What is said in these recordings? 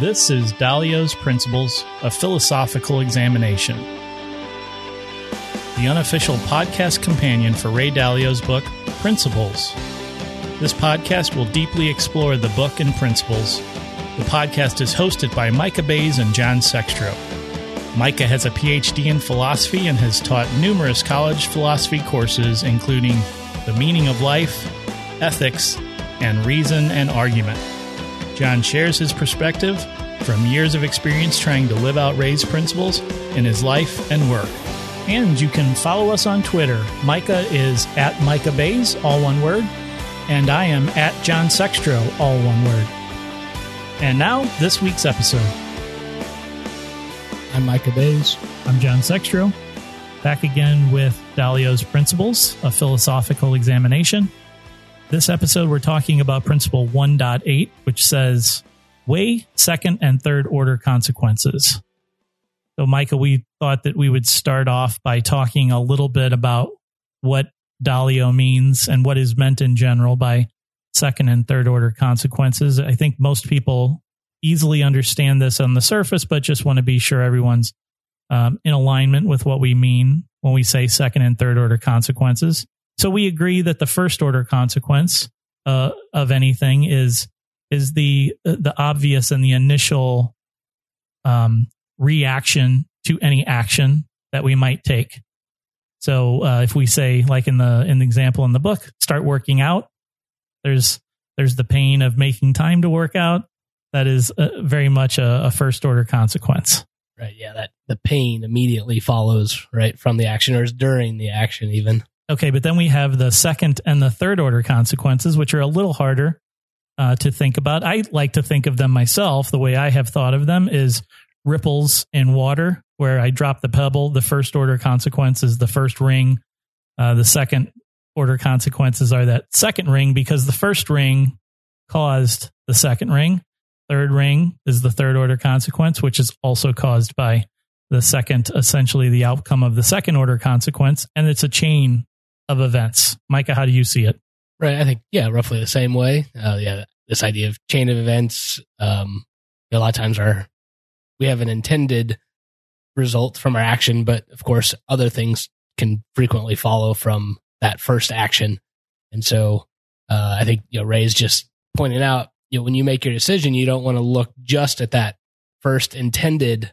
This is Dalio's Principles, a philosophical examination. The unofficial podcast companion for Ray Dalio's book, Principles. This podcast will deeply explore the book and principles. The podcast is hosted by Micah Baize and John Sextro. Micah has a PhD in philosophy and has taught numerous college philosophy courses, including The Meaning of Life, Ethics, and Reason and Argument. John shares his perspective from years of experience trying to live out Ray's principles in his life and work. And you can follow us on Twitter. Micah is at Micah Baize, all one word, and I am at John Sextro, all one word. And now, this week's episode. I'm Micah Baize. I'm John Sextro, back again with Dalio's Principles, a philosophical examination. This episode, we're talking about Principle 1.8, which says weigh second and third order consequences. So, Micah, we thought that we would start off by talking a little bit about what Dalio means and what is meant in general by second and third order consequences. I think most people easily understand this on the surface, but just want to be sure everyone's um, in alignment with what we mean when we say second and third order consequences. So we agree that the first order consequence uh, of anything is is the the obvious and the initial um, reaction to any action that we might take. So uh, if we say, like in the in the example in the book, start working out, there's there's the pain of making time to work out. That is uh, very much a, a first order consequence. Right. Yeah. That the pain immediately follows right from the action or is during the action even. Okay, but then we have the second and the third order consequences, which are a little harder uh, to think about. I like to think of them myself. The way I have thought of them is ripples in water, where I drop the pebble. The first order consequence is the first ring. Uh, the second order consequences are that second ring because the first ring caused the second ring. Third ring is the third order consequence, which is also caused by the second, essentially the outcome of the second order consequence. And it's a chain of events. Micah, how do you see it? Right. I think, yeah, roughly the same way. Uh, yeah. This idea of chain of events, um, a lot of times are, we have an intended result from our action, but of course, other things can frequently follow from that first action. And so, uh, I think, you know, Ray's just pointing out, you know, when you make your decision, you don't want to look just at that first intended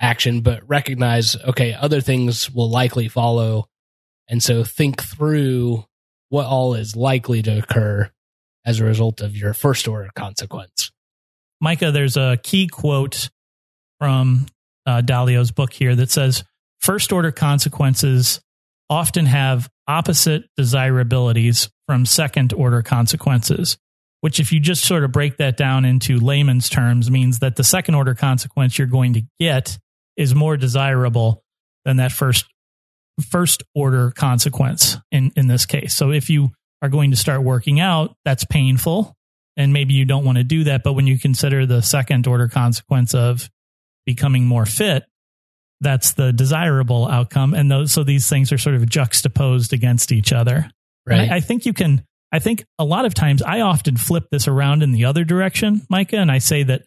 action, but recognize, okay, other things will likely follow. And so think through what all is likely to occur as a result of your first order consequence. Micah, there's a key quote from uh, Dalio's book here that says first order consequences often have opposite desirabilities from second order consequences, which, if you just sort of break that down into layman's terms, means that the second order consequence you're going to get is more desirable than that first first order consequence in in this case. So if you are going to start working out, that's painful and maybe you don't want to do that, but when you consider the second order consequence of becoming more fit, that's the desirable outcome and those so these things are sort of juxtaposed against each other. Right. I, I think you can I think a lot of times I often flip this around in the other direction, Micah, and I say that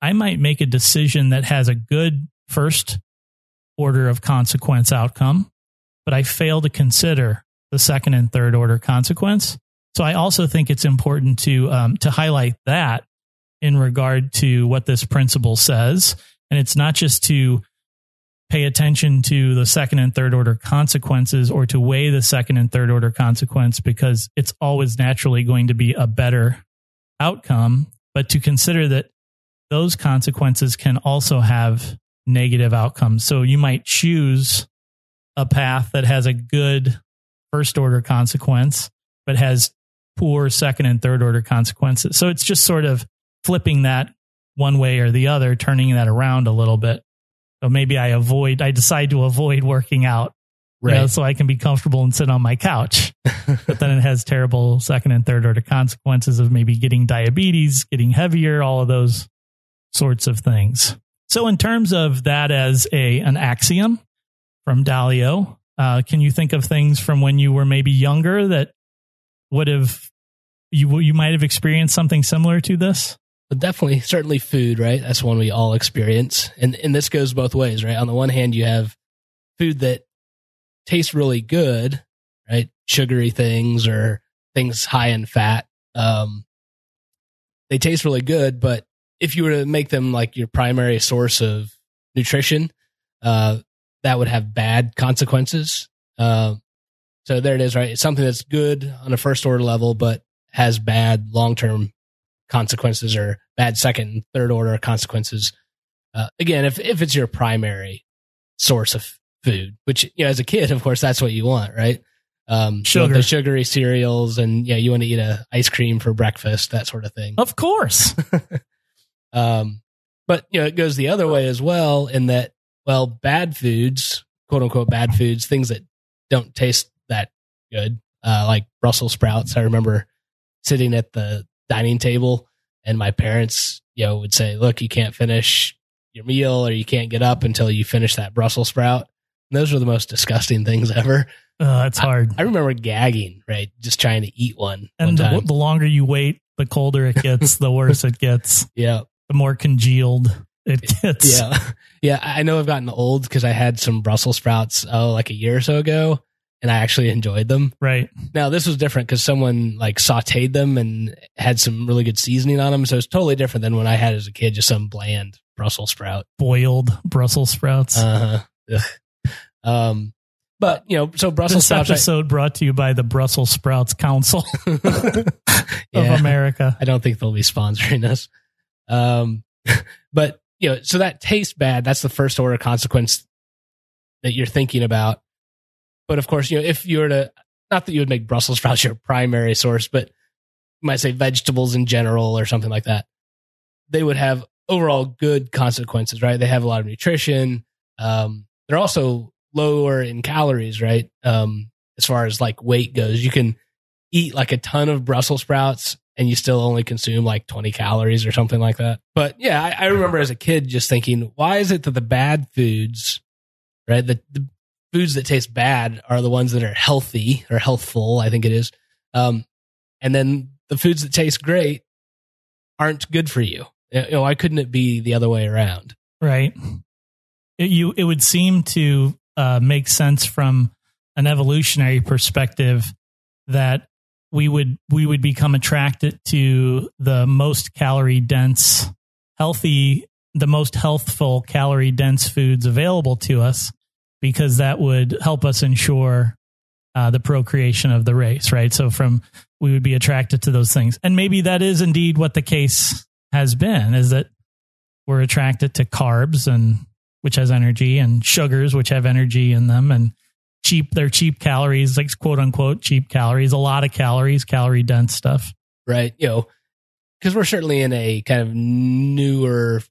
I might make a decision that has a good first order of consequence outcome, but I fail to consider the second and third order consequence. So I also think it's important to um, to highlight that in regard to what this principle says, and it's not just to pay attention to the second and third order consequences or to weigh the second and third order consequence because it's always naturally going to be a better outcome, but to consider that those consequences can also have negative outcomes. So you might choose a path that has a good first order consequence, but has poor second and third order consequences. So it's just sort of flipping that one way or the other, turning that around a little bit. So maybe I avoid, I decide to avoid working out, Right. you know, so I can be comfortable and sit on my couch. but then it has terrible second and third order consequences of maybe getting diabetes, getting heavier, all of those sorts of things. So in terms of that as a an axiom from Dalio, uh, can you think of things from when you were maybe younger that would have you you might have experienced something similar to this? but definitely, certainly food, right? That's one we all experience. And, and this goes both ways, right? On the one hand, you have food that tastes really good, right? Sugary things or things high in fat. Um, they taste really good, but if you were to make them like your primary source of nutrition, uh, that would have bad consequences. Uh, so there it is, right? It's something that's good on a first order level, but has bad long term consequences or bad second and third order consequences. Uh, again, if, if it's your primary source of food, which, you know, as a kid, of course, that's what you want, right? Um, Sugar. the sugary cereals and, yeah, you want to eat a ice cream for breakfast, that sort of thing. Of course. Um, but you know, it goes the other way as well in that, well, bad foods, quote unquote, bad foods, things that don't taste that good, uh, like Brussels sprouts. I remember sitting at the dining table and my parents, you know, would say, look, you can't finish your meal or you can't get up until you finish that Brussels sprout. And those were the most disgusting things ever. Uh, it's hard. I remember gagging, right? Just trying to eat one. one and the, the longer you wait, the colder it gets, the worse it gets, yeah. the more congealed it gets. Yeah. Yeah. I know I've gotten old because I had some Brussels sprouts, oh, like a year or so ago, and I actually enjoyed them. Right. Now, this was different because someone like sauteed them and had some really good seasoning on them. So it's totally different than when I had as a kid, just some bland Brussels sprout. Boiled Brussels sprouts. Uh huh. Um, but, you know, so Brussels this sprouts. episode brought to you by the Brussels Sprouts Council I, of Yeah. America. I don't think they'll be sponsoring us. Um, but you know, so that tastes bad. That's the first order consequence that you're thinking about. But of course, you know, if you were to, not that you would make Brussels sprouts your primary source, but you might say vegetables in general or something like that, they would have overall good consequences, right? They have a lot of nutrition. Um, they're also lower in calories, right? Um, as far as like weight goes, you can eat like a ton of Brussels sprouts and you still only consume like 20 calories or something like that. But yeah, I, I remember as a kid just thinking, why is it that the bad foods, right? The, the foods that taste bad are the ones that are healthy or healthful, I think it is. Um, and then the foods that taste great aren't good for you. You know, why couldn't it be the other way around? Right. It, you, it would seem to uh, make sense from an evolutionary perspective that we would we would become attracted to the most calorie dense, healthy, the most healthful calorie dense foods available to us, because that would help us ensure uh, the procreation of the race. Right. So from we would be attracted to those things, and maybe that is indeed what the case has been. Is that we're attracted to carbs and which has energy and sugars which have energy in them and cheap they're cheap calories like quote unquote cheap calories a lot of calories calorie dense stuff right? You know, because we're certainly in a kind of newer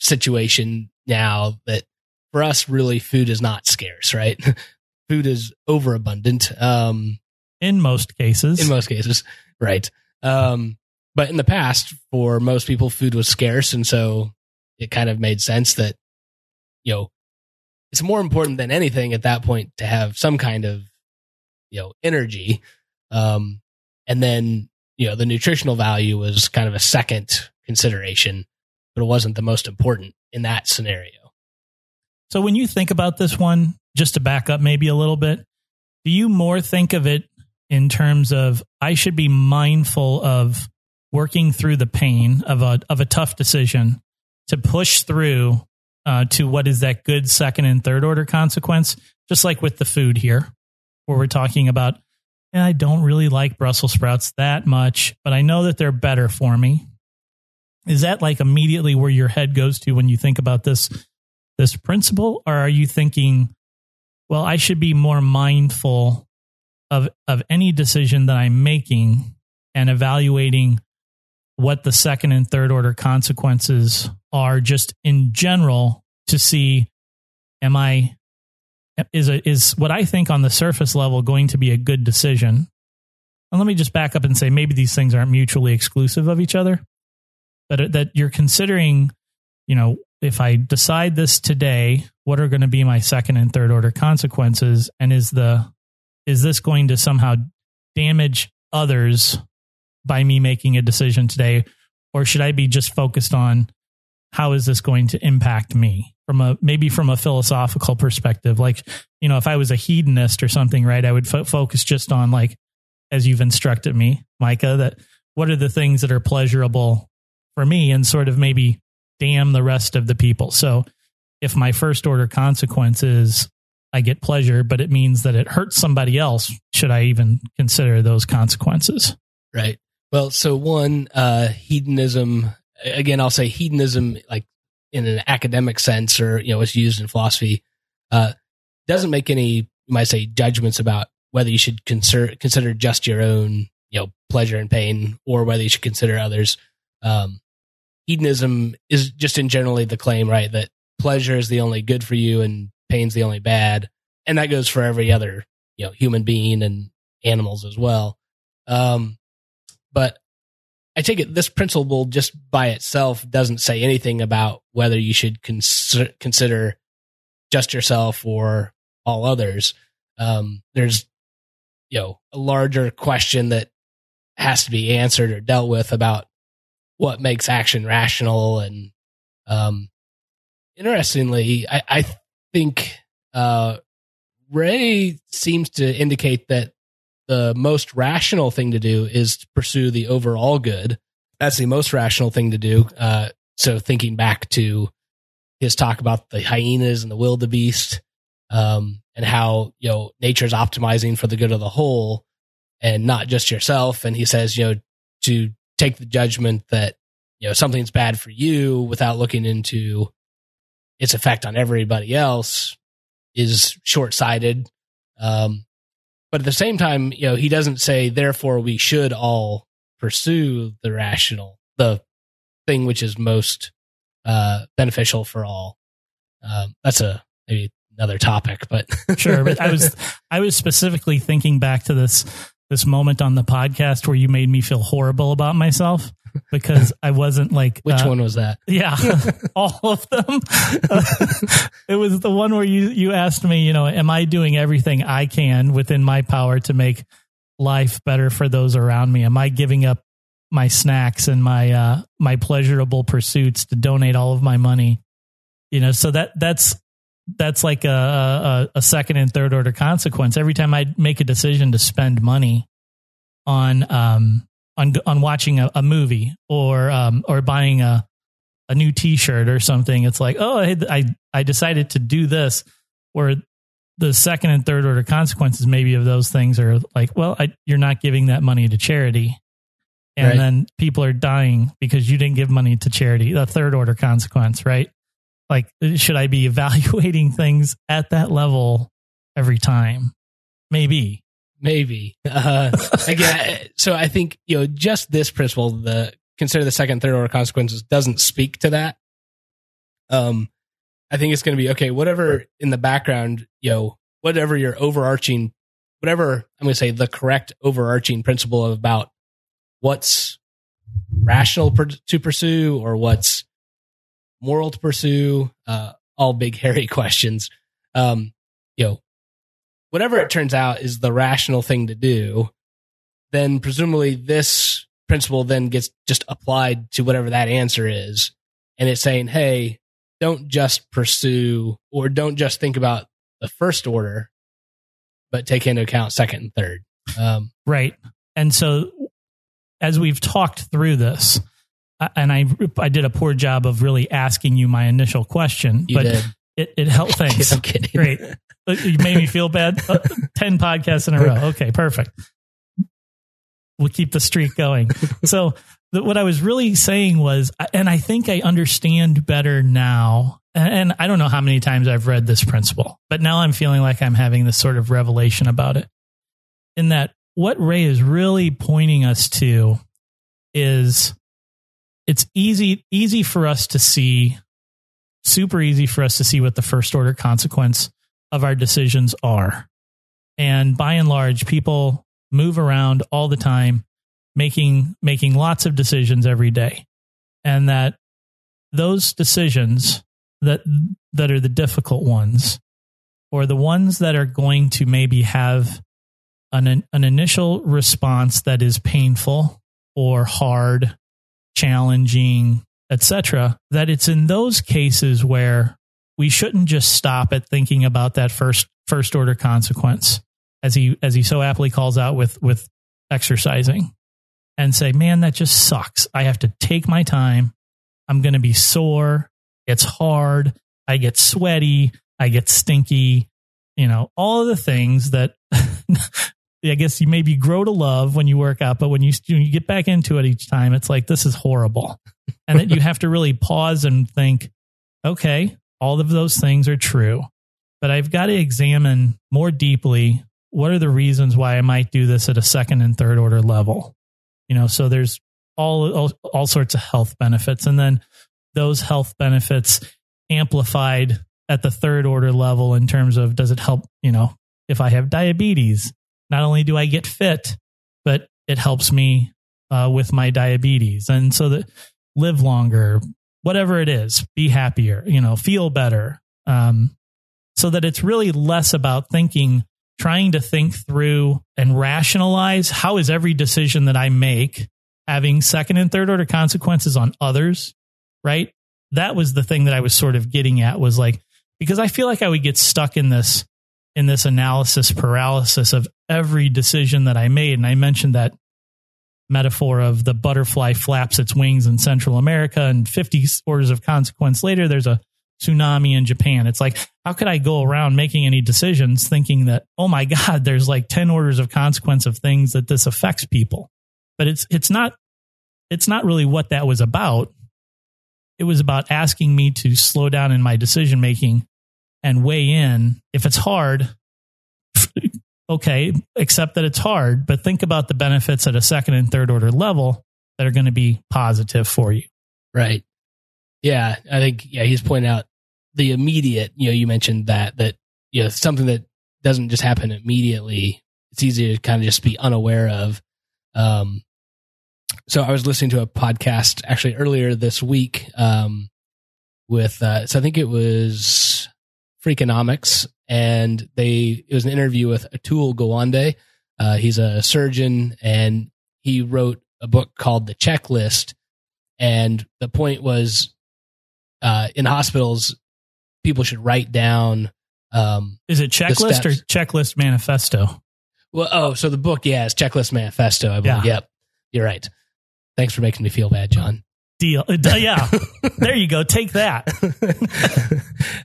situation now that for us, really, food is not scarce, right? food is overabundant um, in most cases in most cases, right? Um, but in the past, for most people, food was scarce, and so it kind of made sense that you know it's more important than anything at that point to have some kind of you know energy. Um and then you know the nutritional value was kind of a second consideration but it wasn't the most important in that scenario. So when you think about this one just to back up maybe a little bit do you more think of it in terms of i should be mindful of working through the pain of a of a tough decision to push through uh, to what is that good second and third order consequence, just like with the food here, where we're talking about, I don't really like Brussels sprouts that much, but I know that they're better for me. Is that like immediately where your head goes to when you think about this this principle, or are you thinking, well, I should be more mindful of of any decision that I'm making and evaluating what the second and third order consequences are just in general to see am I is a, is what I think on the surface level going to be a good decision. And let me just back up and say maybe these things aren't mutually exclusive of each other, but that you're considering, you know, if I decide this today, what are going to be my second and third order consequences and is the is this going to somehow damage others by me making a decision today or should I be just focused on how is this going to impact me from a maybe from a philosophical perspective? Like, you know, if I was a hedonist or something, right, I would fo- focus just on like, as you've instructed me, Micah, that what are the things that are pleasurable for me and sort of maybe damn the rest of the people. So if my first order consequence is I get pleasure, but it means that it hurts somebody else, should I even consider those consequences? Right. Well, so one, uh, hedonism, again, I'll say hedonism, like in an academic sense, or, you know, it's used in philosophy, uh, doesn't make any, you might say, judgments about whether you should consider, consider just your own, you know, pleasure and pain or whether you should consider others. Um, hedonism is just in generally the claim, right? That pleasure is the only good for you and pain's the only bad. And that goes for every other, you know, human being and animals as well. Um, but I take it this principle just by itself doesn't say anything about whether you should cons- consider just yourself or all others. Um, there's, you know, a larger question that has to be answered or dealt with about what makes action rational. And, um, interestingly, I, I think, uh, Ray seems to indicate that the most rational thing to do is to pursue the overall good. That's the most rational thing to do. Uh, so thinking back to his talk about the hyenas and the wildebeest, um, and how, you know, nature's optimizing for the good of the whole and not just yourself. And he says, you know, to take the judgment that, you know, something's bad for you without looking into its effect on everybody else is short sighted. Um, but at the same time, you know, he doesn't say, therefore, we should all pursue the rational, the thing which is most uh, beneficial for all. Um, that's a maybe another topic, but sure. But I was I was specifically thinking back to this this moment on the podcast where you made me feel horrible about myself because I wasn't like which uh, one was that? Yeah, all of them. it was the one where you you asked me, you know, am I doing everything I can within my power to make life better for those around me? Am I giving up my snacks and my uh my pleasurable pursuits to donate all of my money? You know, so that that's that's like a, a, a second and third order consequence. Every time I make a decision to spend money on um on on watching a, a movie or um or buying a a new T-shirt or something, it's like, oh, I I, I decided to do this. Where the second and third order consequences maybe of those things are like, well, I, you're not giving that money to charity, and right. then people are dying because you didn't give money to charity. The third order consequence, right? Like, should I be evaluating things at that level every time? Maybe. Maybe. Uh, again, so I think, you know, just this principle, the consider the second, third order consequences doesn't speak to that. Um, I think it's going to be okay, whatever in the background, you know, whatever your overarching, whatever I'm going to say the correct overarching principle of about what's rational per, to pursue or what's moral to pursue, uh, all big, hairy questions. Um, you know, whatever it turns out is the rational thing to do, then presumably this principle then gets just applied to whatever that answer is. And it's saying, hey, don't just pursue or don't just think about the first order, but take into account second and third. Um, right. And so as we've talked through this, and I I did a poor job of really asking you my initial question, but did. it it helped. Kidding. Great. You made me feel bad. Uh, Ten podcasts in a row. Okay, perfect. We'll keep the streak going. So the, what I was really saying was, and I think I understand better now. And I don't know how many times I've read this principle, but now I'm feeling like I'm having this sort of revelation about it. In that, what Ray is really pointing us to is it's easy easy for us to see super easy for us to see what the first order consequence of our decisions are and by and large people move around all the time making making lots of decisions every day and that those decisions that that are the difficult ones or the ones that are going to maybe have an an initial response that is painful or hard challenging, etc., that it's in those cases where we shouldn't just stop at thinking about that first first order consequence as he as he so aptly calls out with with exercising and say, "Man, that just sucks. I have to take my time. I'm going to be sore. It's hard. I get sweaty. I get stinky. You know, all of the things that I guess you maybe grow to love when you work out, but when you, when you get back into it each time, it's like, this is horrible. and that you have to really pause and think, okay, all of those things are true, but I've got to examine more deeply what are the reasons why I might do this at a second and third order level. You know, so there's all, all, all sorts of health benefits. And then those health benefits amplified at the third order level in terms of does it help, you know, if I have diabetes, not only do I get fit, but it helps me uh, with my diabetes. And so that live longer, whatever it is, be happier, you know, feel better. Um, so that it's really less about thinking, trying to think through and rationalize how is every decision that I make having second and third order consequences on others, right? That was the thing that I was sort of getting at was like, because I feel like I would get stuck in this in this analysis paralysis of every decision that I made. And I mentioned that metaphor of the butterfly flaps its wings in Central America and 50 orders of consequence later, there's a tsunami in Japan. It's like, how could I go around making any decisions thinking that, oh my God, there's like 10 orders of consequence of things that this affects people? But it's, it's not, it's not really what that was about. It was about asking me to slow down in my decision making and weigh in. If it's hard, okay, accept that it's hard, but think about the benefits at a second and third order level that are going to be positive for you. Right. Yeah. I think, yeah, he's pointing out the immediate, you know, you mentioned that, that, you know, something that doesn't just happen immediately. It's easy to kind of just be unaware of. Um, so I was listening to a podcast actually earlier this week, um, with, uh, so I think it was Freakonomics, and they it was an interview with Atul Gawande. Uh, he's a surgeon, and he wrote a book called The Checklist. And the point was, uh, in hospitals, people should write down. Um, Is it checklist or checklist manifesto? Well, oh, so the book, yeah, is checklist manifesto. I believe. Yeah. Yep, you're right. Thanks for making me feel bad, John. Deal. Uh, yeah, there you go. Take that.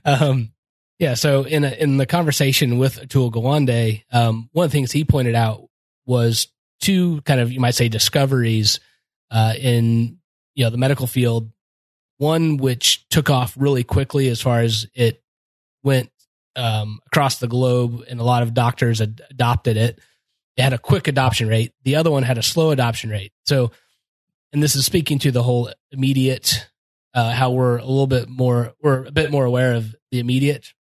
um, yeah. So in a, in the conversation with Atul Gawande, um, one of the things he pointed out was two kind of you might say discoveries uh, in you know the medical field. One which took off really quickly as far as it went um, across the globe, and a lot of doctors ad- adopted it. It had a quick adoption rate. The other one had a slow adoption rate. So, and this is speaking to the whole immediate, uh, how we're a little bit more, we're a bit more aware of the immediate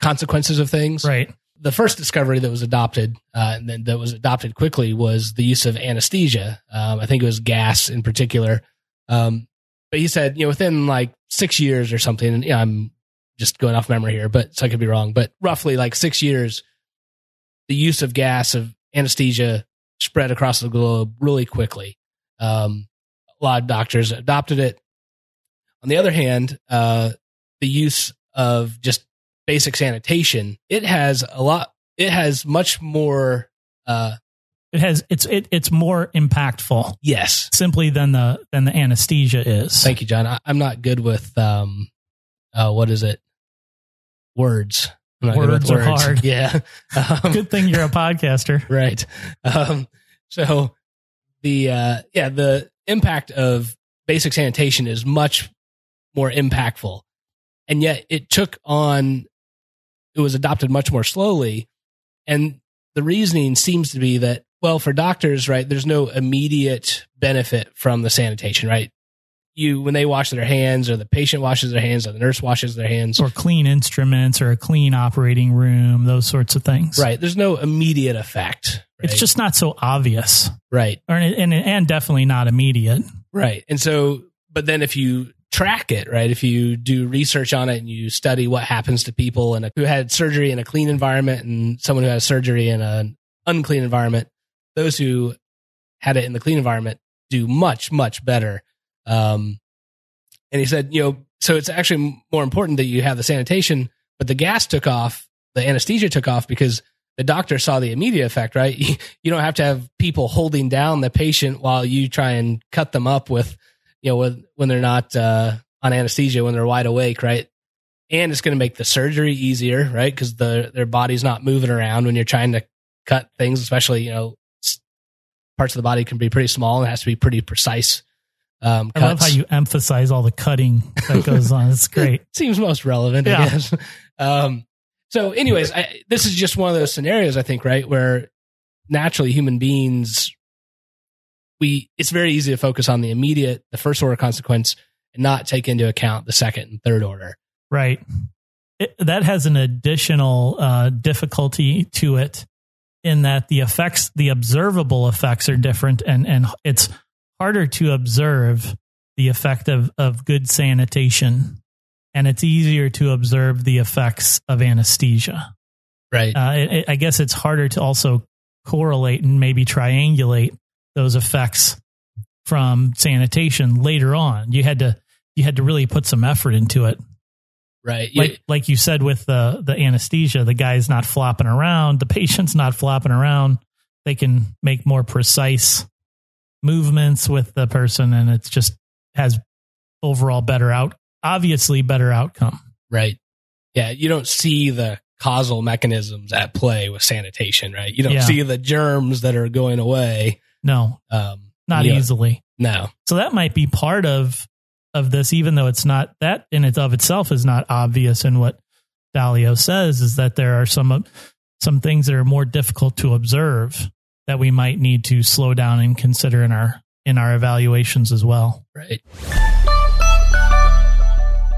consequences of things. Right. The first discovery that was adopted, uh, and then that was adopted quickly, was the use of anesthesia. Um, I think it was gas in particular. Um, but he said, you know, within like six years or something, and yeah, I'm just going off memory here, but so I could be wrong, but roughly like six years, the use of gas of anesthesia spread across the globe really quickly. Um, a lot of doctors adopted it. On the other hand, uh, the use of just basic sanitation, it has a lot. It has much more. Uh, it has it's it, it's more impactful. Yes, simply than the than the anesthesia is. Thank you, John. I, am not good with um, uh, what is it? Words. Words are words. hard. Yeah. Um, good thing you're a podcaster, right? Um, so the uh, yeah the impact of basic sanitation is much more impactful, and yet it took on it was adopted much more slowly. And the reasoning seems to be that, well, for doctors, right, there's no immediate benefit from the sanitation, right? You, when they wash their hands or the patient washes their hands or the nurse washes their hands or clean instruments or a clean operating room, those sorts of things. Right. There's no immediate effect. Right? It's just not so obvious. Right. Or, and, and definitely not immediate. Right. And so, but then if you track it, right? If you do research on it and you study what happens to people and who had surgery in a clean environment and someone who had surgery in an unclean environment, those who had it in the clean environment do much, much better Um, and he said, you know, so it's actually more important that you have the sanitation, but the gas took off, the anesthesia took off because the doctor saw the immediate effect, right? You don't have to have people holding down the patient while you try and cut them up with, you know, with, when they're not uh, on anesthesia, when they're wide awake, right? And it's going to make the surgery easier, right? Because the their body's not moving around when you're trying to cut things, especially you know parts of the body can be pretty small and it has to be pretty precise. Um, I love how you emphasize all the cutting that goes on. It's great. Seems most relevant, yeah. I guess. Um, so, anyways, I, this is just one of those scenarios, I think, right, where naturally human beings, we it's very easy to focus on the immediate, the first order consequence, and not take into account the second and third order. Right. It, that has an additional uh, difficulty to it in that the effects, the observable effects, are different, and and it's harder to observe the effect of of good sanitation and it's easier to observe the effects of anesthesia. Right. Uh, it, it, I guess it's harder to also correlate and maybe triangulate those effects from sanitation later on. You had to you had to really put some effort into it. Right. Like like you said with the the anesthesia, the guy's not flopping around, the patient's not flopping around. They can make more precise movements with the person and it's just has overall better out obviously better outcome. Right. Yeah. You don't see the causal mechanisms at play with sanitation, right? You don't yeah. see the germs that are going away. No. Um, not easily. No. So that might be part of of this, even though it's not that in and of itself is not obvious And what Dalio says, is that there are some some things that are more difficult to observe that we might need to slow down and consider in our in our evaluations as well. Right.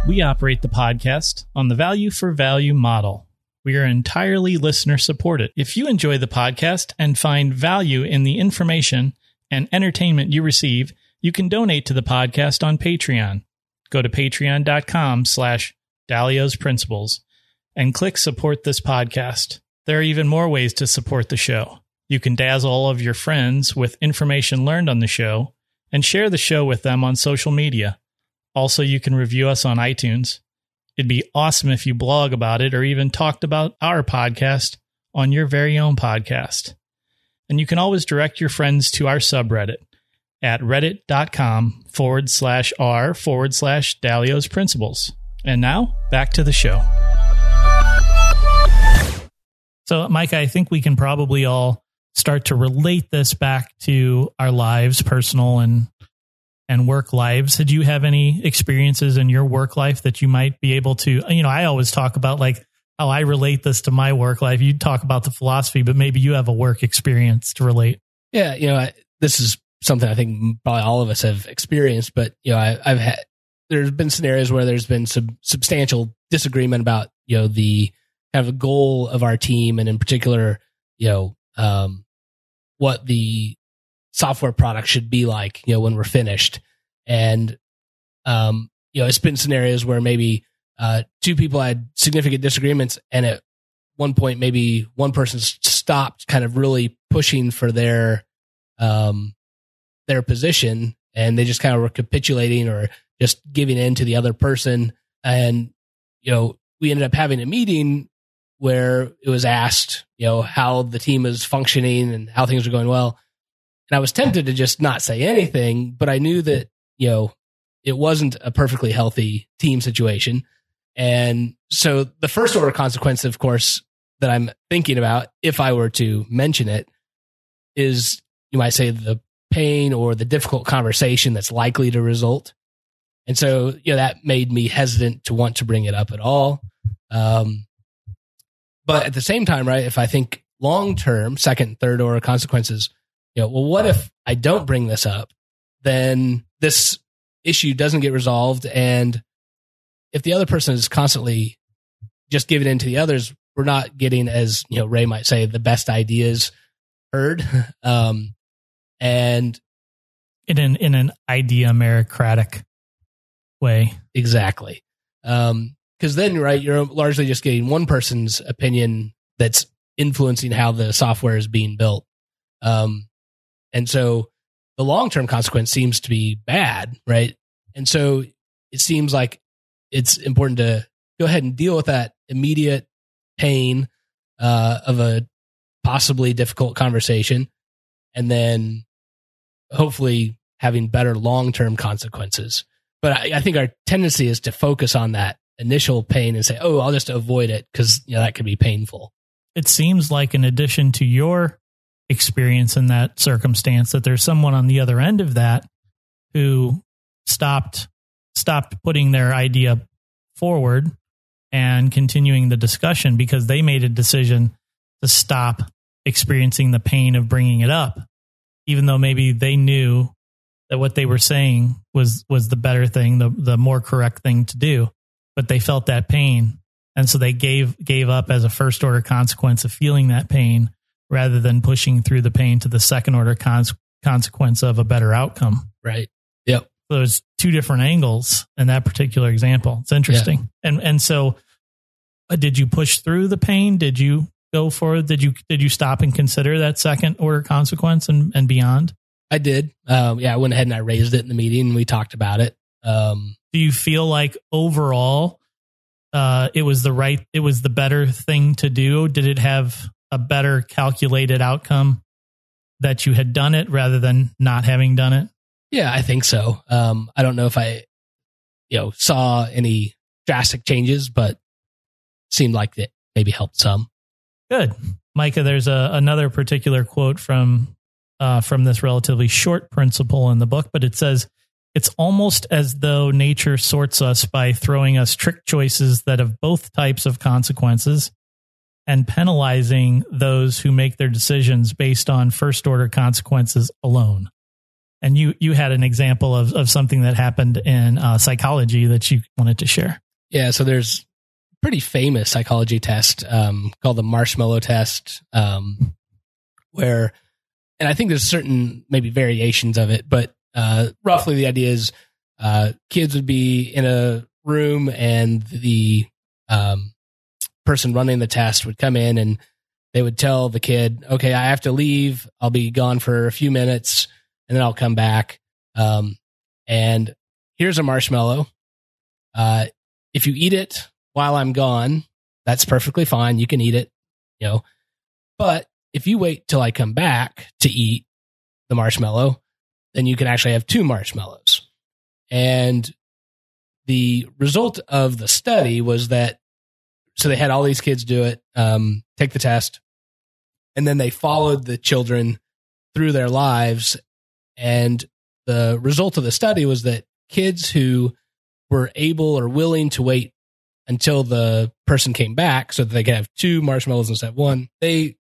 We operate the podcast on the value for value model. We are entirely listener supported. If you enjoy the podcast and find value in the information and entertainment you receive, you can donate to the podcast on Patreon. Go to patreon.com slash Dalio's Principles and click support this podcast. There are even more ways to support the show. You can dazzle all of your friends with information learned on the show and share the show with them on social media. Also, you can review us on iTunes. It'd be awesome if you blog about it or even talked about our podcast on your very own podcast. And you can always direct your friends to our subreddit at reddit.com forward slash r forward slash Dalio's principles. And now back to the show. So, Mike, I think we can probably all start to relate this back to our lives, personal and and work lives. Did you have any experiences in your work life that you might be able to, you know, I always talk about like how I relate this to my work life. You talk about the philosophy, but maybe you have a work experience to relate. Yeah. You know, I, this is something I think probably all of us have experienced, but you know, I, have had, there's been scenarios where there's been some substantial disagreement about, you know, the kind of goal of our team and in particular, you know, um, what the software product should be like, you know, when we're finished. And, um, you know, it's been scenarios where maybe, uh, two people had significant disagreements and at one point, maybe one person stopped kind of really pushing for their, um, their position and they just kind of were capitulating or just giving in to the other person. And, you know, we ended up having a meeting where it was asked, you know, how the team is functioning and how things are going well. And I was tempted to just not say anything, but I knew that, you know, it wasn't a perfectly healthy team situation. And so the first order consequence, of course, that I'm thinking about, if I were to mention it, is you might say the pain or the difficult conversation that's likely to result. And so, you know, that made me hesitant to want to bring it up at all. Um, but at the same time, right, if I think long term, second, third order consequences, you know, well, what if I don't bring this up? Then this issue doesn't get resolved. And if the other person is constantly just giving in to the others, we're not getting, as you know, Ray might say, the best ideas heard. Um, and in an in an idea meritocratic way, exactly. Um, because then, right, you're largely just getting one person's opinion that's influencing how the software is being built. Um, and so the long term consequence seems to be bad, right? And so it seems like it's important to go ahead and deal with that immediate pain uh, of a possibly difficult conversation, and then hopefully having better long term consequences. But I, I, think our tendency is to focus on that initial pain and say, "Oh, I'll just avoid it because you know that could be painful." It seems like, in addition to your experience in that circumstance, that there's someone on the other end of that who stopped stopped putting their idea forward and continuing the discussion because they made a decision to stop experiencing the pain of bringing it up even though maybe they knew that what they were saying was was the better thing the the more correct thing to do but they felt that pain. And so they gave gave up as a first order consequence of feeling that pain rather than pushing through the pain to the second order cons- consequence of a better outcome right yep So there's two different angles in that particular example. It's interesting. Yeah. And and so uh, did you push through the pain? Did you go for did you did you stop and consider that second order consequence and, and beyond? I did. Um, yeah, I went ahead and I raised it in the meeting and we talked about it. Um, do you feel like overall uh, it was the right it was the better thing to do? Did it have a better calculated outcome that you had done it rather than not having done it? Yeah, I think so. Um, I don't know if I, you know, saw any drastic changes, but seemed like it maybe helped some. Good, Micah. There's a, another particular quote from uh, from this relatively short principle in the book, but it says it's almost as though nature sorts us by throwing us trick choices that have both types of consequences and penalizing those who make their decisions based on first order consequences alone and you you had an example of of something that happened in uh, psychology that you wanted to share. Yeah, so there's pretty famous psychology test um, called the marshmallow test, um, where, and I think there's certain maybe variations of it, but uh, roughly the idea is uh, kids would be in a room and the um, person running the test would come in and they would tell the kid, "Okay, I have to leave. I'll be gone for a few minutes." and then I'll come back. Um, and here's a marshmallow. Uh, if you eat it while I'm gone, that's perfectly fine. You can eat it, you know. But if you wait till I come back to eat the marshmallow, then you can actually have two marshmallows. And the result of the study was that so they had all these kids do it, um, take the test, and then they followed the children through their lives and the result of the study was that kids who were able or willing to wait until the person came back so that they could have two marshmallows instead of one, they,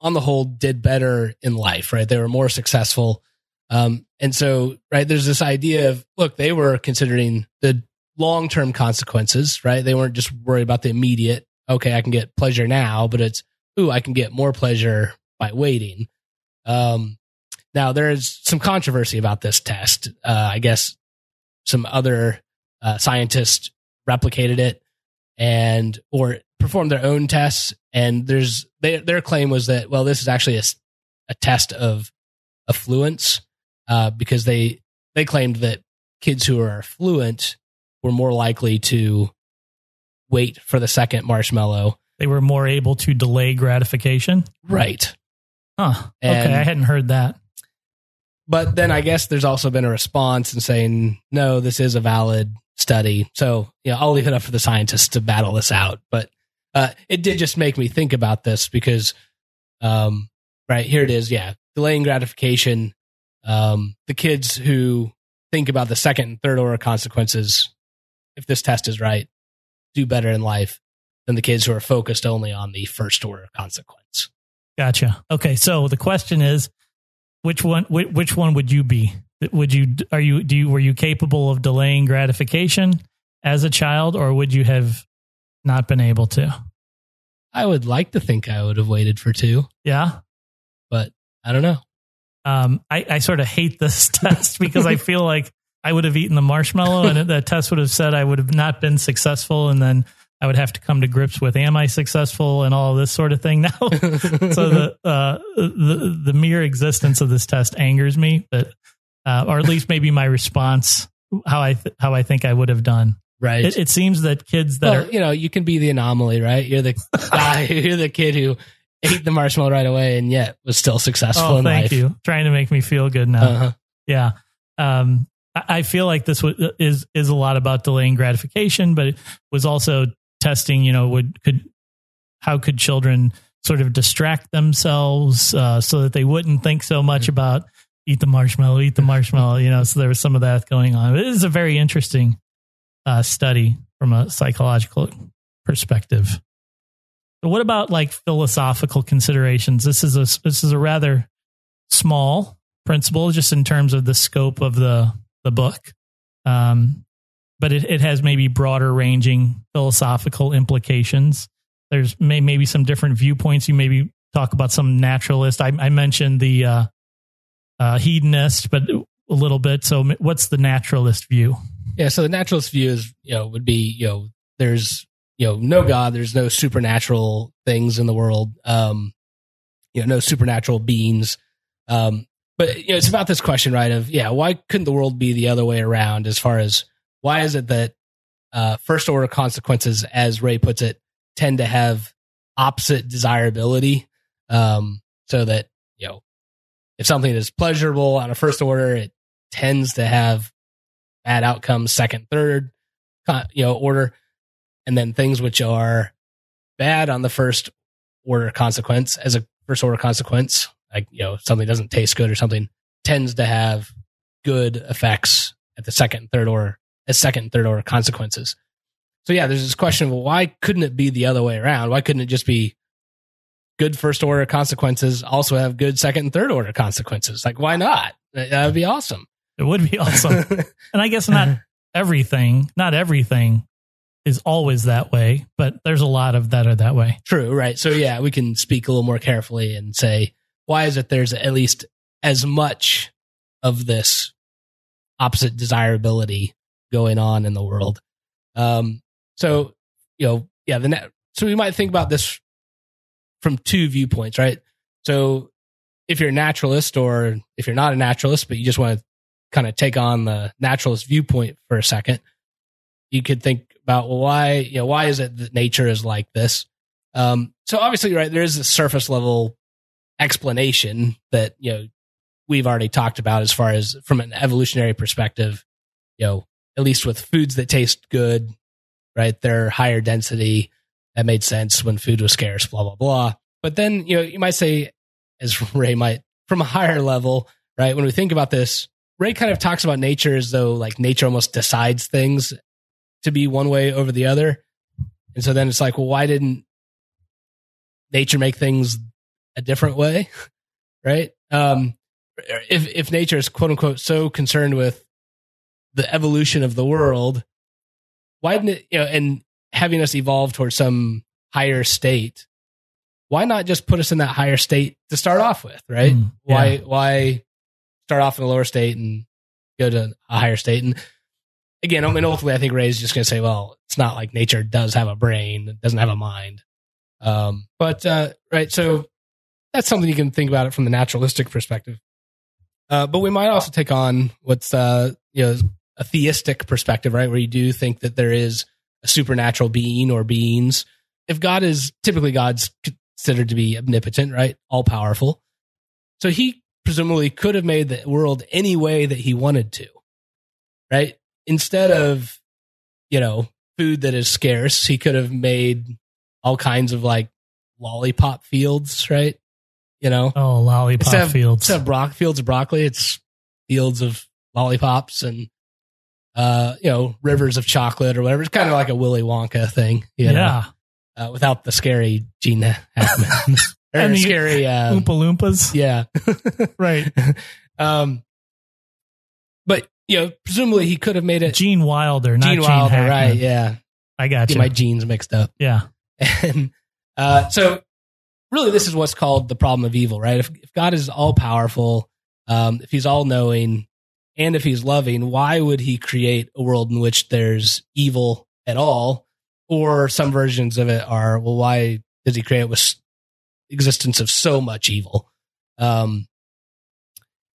on the whole, did better in life, right? They were more successful. Um, and so, right, there's this idea of, look, they were considering the long term consequences, right? They weren't just worried about the immediate, okay, I can get pleasure now, but it's, ooh, I can get more pleasure by waiting. Um, now, there is some controversy about this test. Uh, I guess some other uh, scientists replicated it and or performed their own tests. And there's they, their claim was that well, this is actually a, a test of affluence uh, because they they claimed that kids who are affluent were more likely to wait for the second marshmallow. They were more able to delay gratification. Right. Huh. And, okay, I hadn't heard that. But then I guess there's also been a response and saying, no, this is a valid study. So, yeah, I'll leave it up for the scientists to battle this out. But uh, it did just make me think about this because, um, right here it is. Yeah. Delaying gratification. Um, the kids who think about the second and third order consequences, if this test is right, do better in life than the kids who are focused only on the first order consequence. Gotcha. Okay. So the question is, which one? Which one would you be? Would you are you do you were you capable of delaying gratification as a child, or would you have not been able to? I would like to think I would have waited for two. Yeah, but I don't know. Um, I, I sort of hate this test because I feel like I would have eaten the marshmallow, and the test would have said I would have not been successful, and then I would have to come to grips with am I successful and all this sort of thing now. so the, uh, the the mere existence of this test angers me, but uh, or at least maybe my response how I th- how I think I would have done. Right. It, it seems that kids that well, are you know, you can be the anomaly, right? You're the guy, you're the kid who ate the marshmallow right away and yet was still successful oh in thank life. you trying to make me feel good now. Uh-huh. Yeah. Um, I feel like this was, is is a lot about delaying gratification, but it was also testing. You know, would could how could children sort of distract themselves uh, so that they wouldn't think so much Mm-hmm. about eat the marshmallow, eat the marshmallow. You know, so there was some of that going on. It is a very interesting uh, study from a psychological perspective. But what about like philosophical considerations? This is a this is a rather small principle, just in terms of the scope of the the book. Um, but it, it has maybe broader ranging philosophical implications. There's may, maybe some different viewpoints. You maybe talk about some naturalist. I, I mentioned the uh, uh, hedonist, but a little bit. So, what's the naturalist view? Yeah, so the naturalist view is, you know, would be, you know, there's, you know, no God, there's no supernatural things in the world, um, you know, no supernatural beings. Um, but you know, it's about this question, right? Of yeah, why couldn't the world be the other way around? As far as why is it that uh, first order consequences, as Ray puts it, tend to have opposite desirability, um, so that you know, if something is pleasurable on a first order, it tends to have bad outcomes second, third, you know, order, and then things which are bad on the first order consequence as a first order consequence, like you know, something doesn't taste good or something, tends to have good effects at the second, and third order, as second, and third order consequences. So yeah, there's this question of well, why couldn't it be the other way around? Why couldn't it just be good first order consequences also have good second and third order consequences? Like why not? That would be awesome. It would be awesome. and I guess not everything, not everything is always that way, but there's a lot of that are that way. True, right. So yeah, we can speak a little more carefully and say, why is it there's at least as much of this opposite desirability going on in the world? Um, so you know, yeah, the net, so we might think about this from two viewpoints, right? So if you're a naturalist or if you're not a naturalist, but you just want to kind of take on the naturalist viewpoint for a second, you could think about well, why you know why is it that nature is like this? Um, so obviously, right, there is a surface level explanation that you know we've already talked about as far as from an evolutionary perspective. You know, at least with foods that taste good, right? They're higher density. That made sense when food was scarce. Blah blah blah. But then you know you might say, as Ray might, from a higher level, right? When we think about this, Ray kind of talks about nature as though like nature almost decides things to be one way over the other. And so then it's like, well, why didn't nature make things a different way? right? Um, if, if nature is quote unquote so concerned with the evolution of the world, why didn't it, you know, and having us evolve towards some higher state, why not just put us in that higher state to start off with? Right? Mm, yeah. Why, why start off in a lower state and go to a higher state? And again, I mean, ultimately, I think Ray's just going to say, well, it's not like nature does have a brain, it doesn't have a mind. Um, but, uh, right. So that's something you can think about it from the naturalistic perspective. Uh, but we might also take on what's, uh, you know, a theistic perspective, right? Where you do think that there is a supernatural being or beings. If God is typically God's considered to be omnipotent, right? All powerful. So he presumably could have made the world any way that he wanted to, right? Instead of, you know, food that is scarce, he could have made all kinds of like lollipop fields, right? You know, Oh, lollipop instead of, fields. instead of bro- fields of broccoli, it's fields of lollipops and, uh, you know, rivers of chocolate or whatever. It's kind of like a Willy Wonka thing, you know, yeah. uh, without the scary Gene Hackman or And the scary, um, Oompa Loompas. yeah. Right. um, but you know, presumably he could have made it Gene Wilder, not Gene Gene, Wilder, Hackman. right? Yeah, I got get you. my genes mixed up. yeah. And uh, so, really, this is what's called the problem of evil, right? If, if God is all powerful, um, if He's all knowing, and if He's loving, why would He create a world in which there's evil at all? or some versions of it are, well, why does he create with existence of so much evil? Um,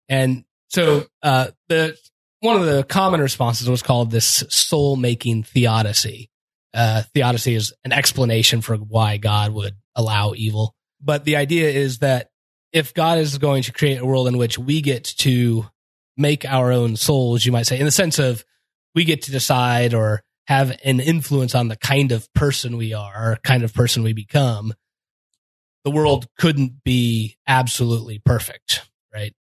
and so uh, the one of the common responses was called this soul making theodicy. Uh, theodicy is an explanation for why God would allow evil. But the idea is that if God is going to create a world in which we get to make our own souls, you might say, in the sense of we get to decide or have an influence on the kind of person we are, or kind of person we become, the world couldn't be absolutely perfect, right?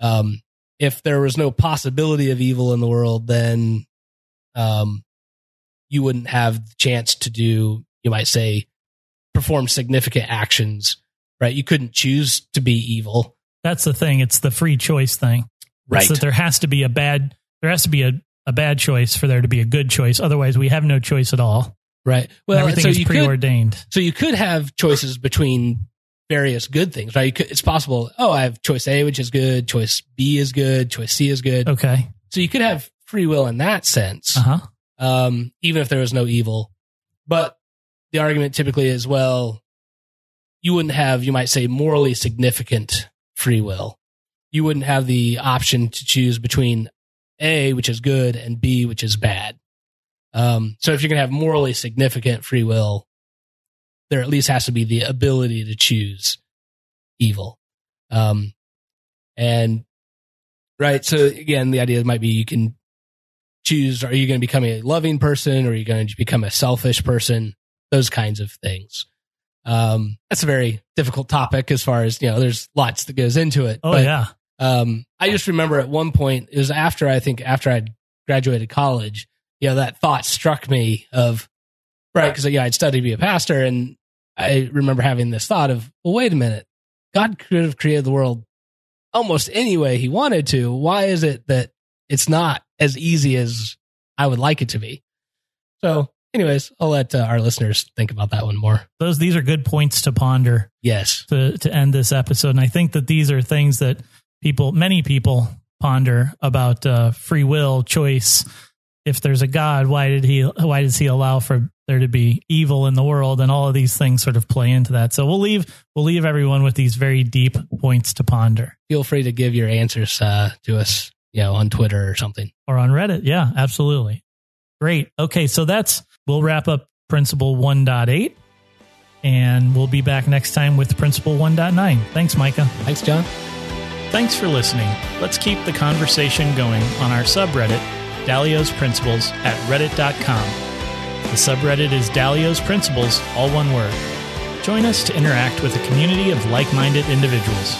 Um, if there was no possibility of evil in the world, then um, you wouldn't have the chance to do, you might say, perform significant actions, right? You couldn't choose to be evil. That's the thing. It's the free choice thing. Right. So there has to be a bad, there has to be a, a bad choice for there to be a good choice. Otherwise, we have no choice at all. Right. Well, Well, everything so is you could, preordained. so you could have choices between various good things, right? You could, it's possible. Oh, I have choice A, which is good. Choice B is good. Choice C is good. Okay. So you could have free will in that sense, Uh huh. um, even if there was no evil. But the argument typically is, well, you wouldn't have, you might say, morally significant free will. You wouldn't have the option to choose between A, which is good, and B, which is bad. Um, so if you're going to have morally significant free will, there at least has to be the ability to choose evil. Um, and right. So again, the idea might be you can choose, are you going to become a loving person or are you going to become a selfish person? Those kinds of things. Um, that's a very difficult topic as far as, you know, there's lots that goes into it. Oh, but, yeah. um, I just remember at one point, it was after I think after I'd graduated college, you know, that thought struck me of, right, because, yeah, I'd studied to be a pastor. And I remember having this thought of, well, wait a minute. God could have created the world almost any way he wanted to. Why is it that it's not as easy as I would like it to be? So, anyways, I'll let uh, our listeners think about that one more. Those, these are good points to ponder. Yes. to to end this episode. And I think that these are things that people, many people, ponder about uh, free will, choice. If there's a God, why did he? Why does he allow for there to be evil in the world? And all of these things sort of play into that. So we'll leave we'll leave everyone with these very deep points to ponder. Feel free to give your answers uh, to us, you know, on Twitter or something. or on Reddit. Yeah, absolutely. Great. Okay, so that's we'll wrap up Principle 1.8 and we'll be back next time with Principle 1.9. Thanks, Micah. Thanks, John. Thanks for listening. Let's keep the conversation going on our subreddit, Dalio's Principles at reddit.com. The subreddit is Dalio's Principles, all one word. Join us to interact with a community of like minded individuals.